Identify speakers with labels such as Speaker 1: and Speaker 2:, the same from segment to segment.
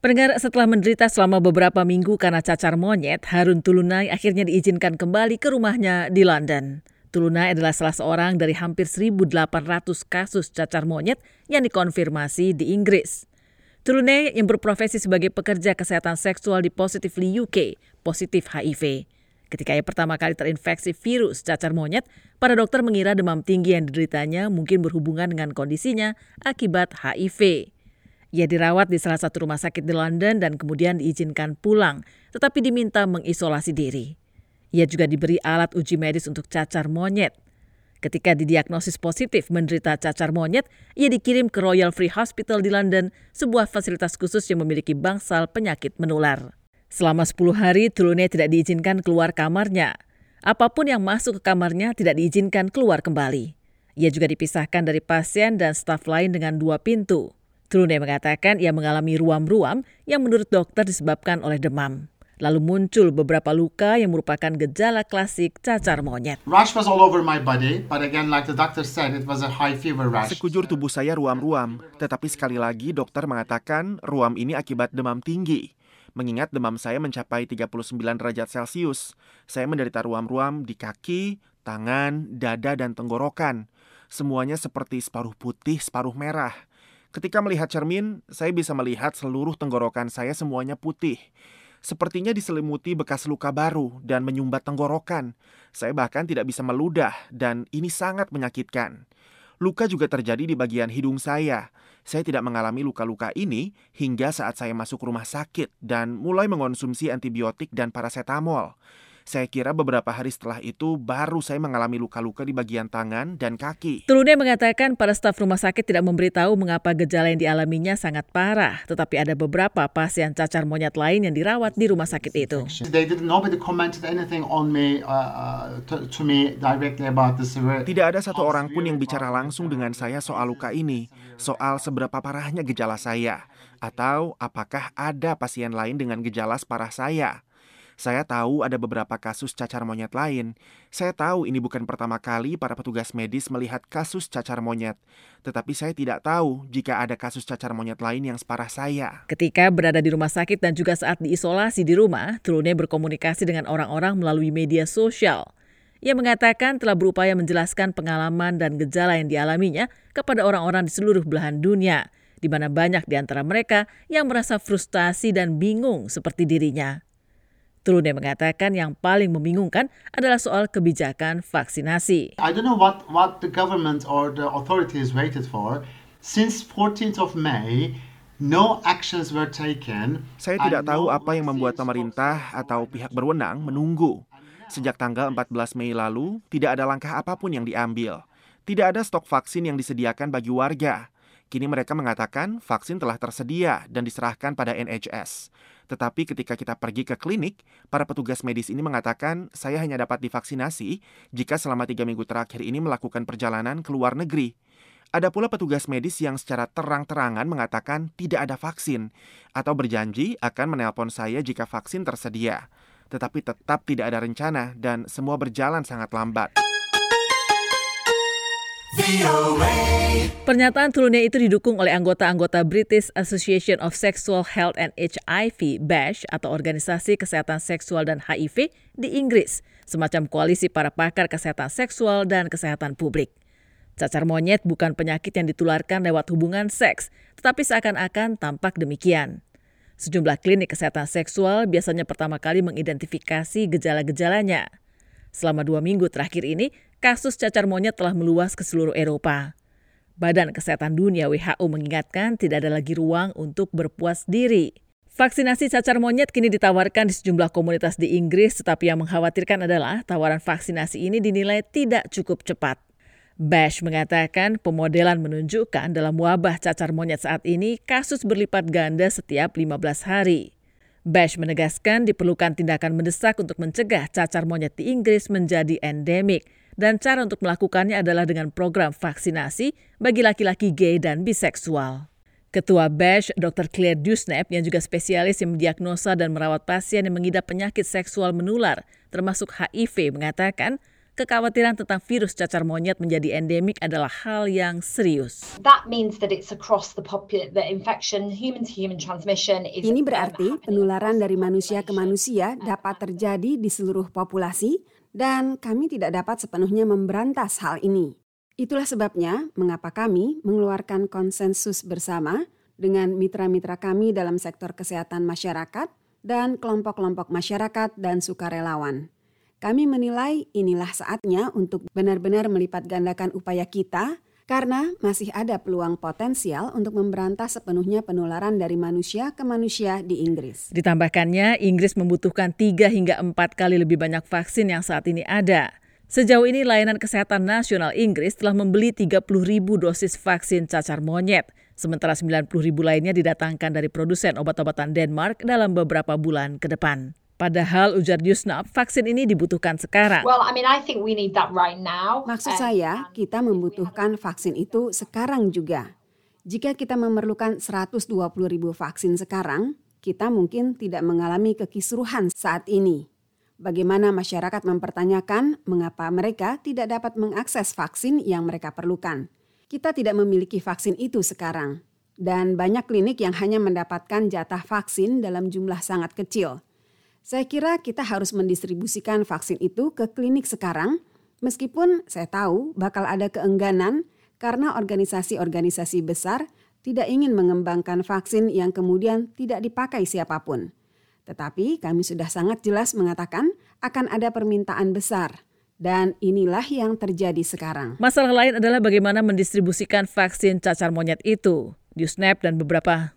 Speaker 1: Pendengar setelah menderita selama beberapa minggu karena cacar monyet, Harun Tulunai akhirnya diizinkan kembali ke rumahnya di London. Tulunai adalah salah seorang dari hampir 1.800 kasus cacar monyet yang dikonfirmasi di Inggris. Tulunai yang berprofesi sebagai pekerja kesehatan seksual di Positively UK, positif HIV. Ketika ia pertama kali terinfeksi virus cacar monyet, para dokter mengira demam tinggi yang dideritanya mungkin berhubungan dengan kondisinya akibat HIV. Ia dirawat di salah satu rumah sakit di London dan kemudian diizinkan pulang, tetapi diminta mengisolasi diri. Ia juga diberi alat uji medis untuk cacar monyet. Ketika didiagnosis positif menderita cacar monyet, ia dikirim ke Royal Free Hospital di London, sebuah fasilitas khusus yang memiliki bangsal penyakit menular. Selama 10 hari, Tulune tidak diizinkan keluar kamarnya. Apa pun yang masuk ke kamarnya tidak diizinkan keluar kembali. Ia juga dipisahkan dari pasien dan staf lain dengan dua pintu. Trune mengatakan ia mengalami ruam-ruam yang menurut dokter disebabkan oleh demam. Lalu muncul beberapa luka yang merupakan gejala klasik cacar monyet.
Speaker 2: Rash was all over my body, but again, like the doctor said, it was a high fever rash.
Speaker 3: Sekujur tubuh saya ruam-ruam, tetapi sekali lagi dokter mengatakan ruam ini akibat demam tinggi. Mengingat demam saya mencapai 39 derajat Celcius, saya menderita ruam-ruam di kaki, tangan, dada, dan tenggorokan. Semuanya seperti separuh putih, separuh merah. Ketika melihat cermin, saya bisa melihat seluruh tenggorokan saya semuanya putih. Sepertinya diselimuti bekas luka baru dan menyumbat tenggorokan. Saya bahkan tidak bisa meludah dan ini sangat menyakitkan. Luka juga terjadi di bagian hidung saya. Saya tidak mengalami luka-luka ini hingga saat saya masuk rumah sakit dan mulai mengonsumsi antibiotik dan paracetamol. Saya kira beberapa hari setelah itu baru saya mengalami luka-luka di bagian tangan dan kaki.
Speaker 1: Trude mengatakan para staf rumah sakit tidak memberitahu mengapa gejala yang dialaminya sangat parah, tetapi ada beberapa pasien cacar monyet lain yang dirawat di rumah sakit itu.
Speaker 3: Tidak ada satu orang pun yang bicara langsung dengan saya soal luka ini, soal seberapa parahnya gejala saya, atau apakah ada pasien lain dengan gejala separah saya. Saya tahu ada beberapa kasus cacar monyet lain. Saya tahu ini bukan pertama kali para petugas medis melihat kasus cacar monyet. Tetapi saya tidak tahu jika ada kasus cacar monyet lain yang separah saya.
Speaker 1: Ketika berada di rumah sakit dan juga saat diisolasi di rumah, Trune berkomunikasi dengan orang-orang melalui media sosial. Ia mengatakan telah berupaya menjelaskan pengalaman dan gejala yang dialaminya kepada orang-orang di seluruh belahan dunia, di mana banyak di antara mereka yang merasa frustasi dan bingung seperti dirinya. Trude mengatakan yang paling membingungkan adalah soal kebijakan vaksinasi.
Speaker 2: I don't know what what the government or the authorities waited for. Since 14th of May, no actions were taken.
Speaker 3: Saya tidak tahu apa yang membuat pemerintah atau pihak berwenang menunggu. Sejak tanggal 14 Mei lalu, tidak ada langkah apa pun yang diambil. Tidak ada stok vaksin yang disediakan bagi warga. Kini mereka mengatakan vaksin telah tersedia dan diserahkan pada NHS. Tetapi ketika kita pergi ke klinik, para petugas medis ini mengatakan saya hanya dapat divaksinasi jika selama tiga minggu terakhir ini melakukan perjalanan ke luar negeri. Ada pula petugas medis yang secara terang-terangan mengatakan tidak ada vaksin atau berjanji akan menelpon saya jika vaksin tersedia. Tetapi tetap tidak ada rencana dan semua berjalan sangat lambat.
Speaker 1: Pernyataan turunnya itu didukung oleh anggota-anggota British Association of Sexual Health and HIV BASH atau Organisasi Kesehatan Seksual dan HIV di Inggris, semacam koalisi para pakar kesehatan seksual dan kesehatan publik. Cacar monyet bukan penyakit yang ditularkan lewat hubungan seks, tetapi seakan-akan tampak demikian. Sejumlah klinik kesehatan seksual biasanya pertama kali mengidentifikasi gejala-gejalanya. Selama dua minggu terakhir ini, kasus cacar monyet telah meluas ke seluruh Eropa. Badan Kesehatan Dunia WHO mengingatkan tidak ada lagi ruang untuk berpuas diri. Vaksinasi cacar monyet kini ditawarkan di sejumlah komunitas di Inggris, tetapi yang mengkhawatirkan adalah tawaran vaksinasi ini dinilai tidak cukup cepat. Bash mengatakan pemodelan menunjukkan dalam wabah cacar monyet saat ini kasus berlipat ganda setiap 15 hari. Bash menegaskan diperlukan tindakan mendesak untuk mencegah cacar monyet di Inggris menjadi endemik dan cara untuk melakukannya adalah dengan program vaksinasi bagi laki-laki gay dan biseksual. Ketua BASH, Dr. Claire Dusnap, yang juga spesialis yang mendiagnosa dan merawat pasien yang mengidap penyakit seksual menular, termasuk HIV, mengatakan kekhawatiran tentang virus cacar monyet menjadi endemik adalah hal yang serius.
Speaker 4: That means that it's across the popul- the infection, human to human transmission is
Speaker 5: Ini berarti penularan dari manusia ke manusia dapat terjadi di seluruh populasi dan kami tidak dapat sepenuhnya memberantas hal ini. Itulah sebabnya mengapa kami mengeluarkan konsensus bersama dengan mitra-mitra kami dalam sektor kesehatan masyarakat dan kelompok-kelompok masyarakat dan sukarelawan. Kami menilai inilah saatnya untuk benar-benar melipat gandakan upaya kita karena masih ada peluang potensial untuk memberantas sepenuhnya penularan dari manusia ke manusia di Inggris.
Speaker 1: Ditambahkannya, Inggris membutuhkan 3 hingga 4 kali lebih banyak vaksin yang saat ini ada. Sejauh ini layanan kesehatan nasional Inggris telah membeli 30 ribu dosis vaksin cacar monyet, sementara 90 ribu lainnya didatangkan dari produsen obat-obatan Denmark dalam beberapa bulan ke depan. Padahal ujar Yusnap, vaksin ini dibutuhkan sekarang.
Speaker 4: Well, I mean, I think we need that right now.
Speaker 5: Maksud saya, kita membutuhkan vaksin itu sekarang juga. Jika kita memerlukan 120 ribu vaksin sekarang, kita mungkin tidak mengalami kekisruhan saat ini. Bagaimana masyarakat mempertanyakan mengapa mereka tidak dapat mengakses vaksin yang mereka perlukan. Kita tidak memiliki vaksin itu sekarang. Dan banyak klinik yang hanya mendapatkan jatah vaksin dalam jumlah sangat kecil. Saya kira kita harus mendistribusikan vaksin itu ke klinik sekarang, meskipun saya tahu bakal ada keengganan karena organisasi-organisasi besar tidak ingin mengembangkan vaksin yang kemudian tidak dipakai siapa pun. Tetapi kami sudah sangat jelas mengatakan akan ada permintaan besar. Dan inilah yang terjadi sekarang.
Speaker 1: Masalah lain adalah bagaimana mendistribusikan vaksin cacar monyet itu. Diusnap dan beberapa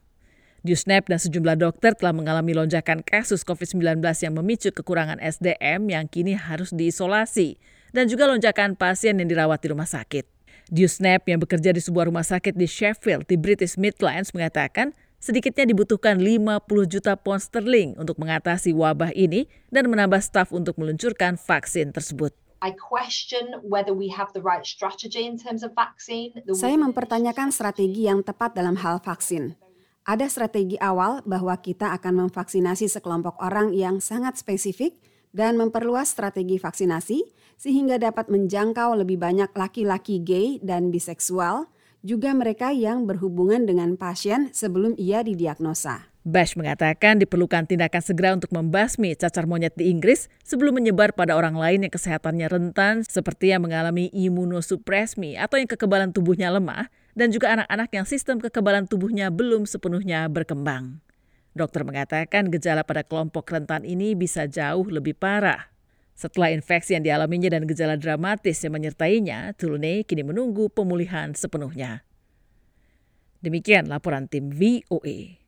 Speaker 1: Diusnap dan sejumlah dokter telah mengalami lonjakan kasus COVID-19 yang memicu kekurangan SDM yang kini harus diisolasi dan juga lonjakan pasien yang dirawat di rumah sakit. Diusnap yang bekerja di sebuah rumah sakit di Sheffield di British Midlands mengatakan sedikitnya dibutuhkan 50 juta pound sterling untuk mengatasi wabah ini dan menambah staf untuk meluncurkan vaksin tersebut.
Speaker 4: I question whether we have the right strategy in terms of vaccine. The
Speaker 5: Saya mempertanyakan strategi yang tepat dalam hal vaksin. Ada strategi awal bahwa kita akan memvaksinasi sekelompok orang yang sangat spesifik dan memperluas strategi vaksinasi sehingga dapat menjangkau lebih banyak laki-laki gay dan biseksual, juga mereka yang berhubungan dengan pasien sebelum ia didiagnosa.
Speaker 1: Bash mengatakan diperlukan tindakan segera untuk membasmi cacar monyet di Inggris sebelum menyebar pada orang lain yang kesehatannya rentan seperti yang mengalami imunosupresmi atau yang kekebalan tubuhnya lemah dan juga anak-anak yang sistem kekebalan tubuhnya belum sepenuhnya berkembang. Dokter mengatakan gejala pada kelompok rentan ini bisa jauh lebih parah. Setelah infeksi yang dialaminya dan gejala dramatis yang menyertainya, Tulune kini menunggu pemulihan sepenuhnya. Demikian laporan tim VOA.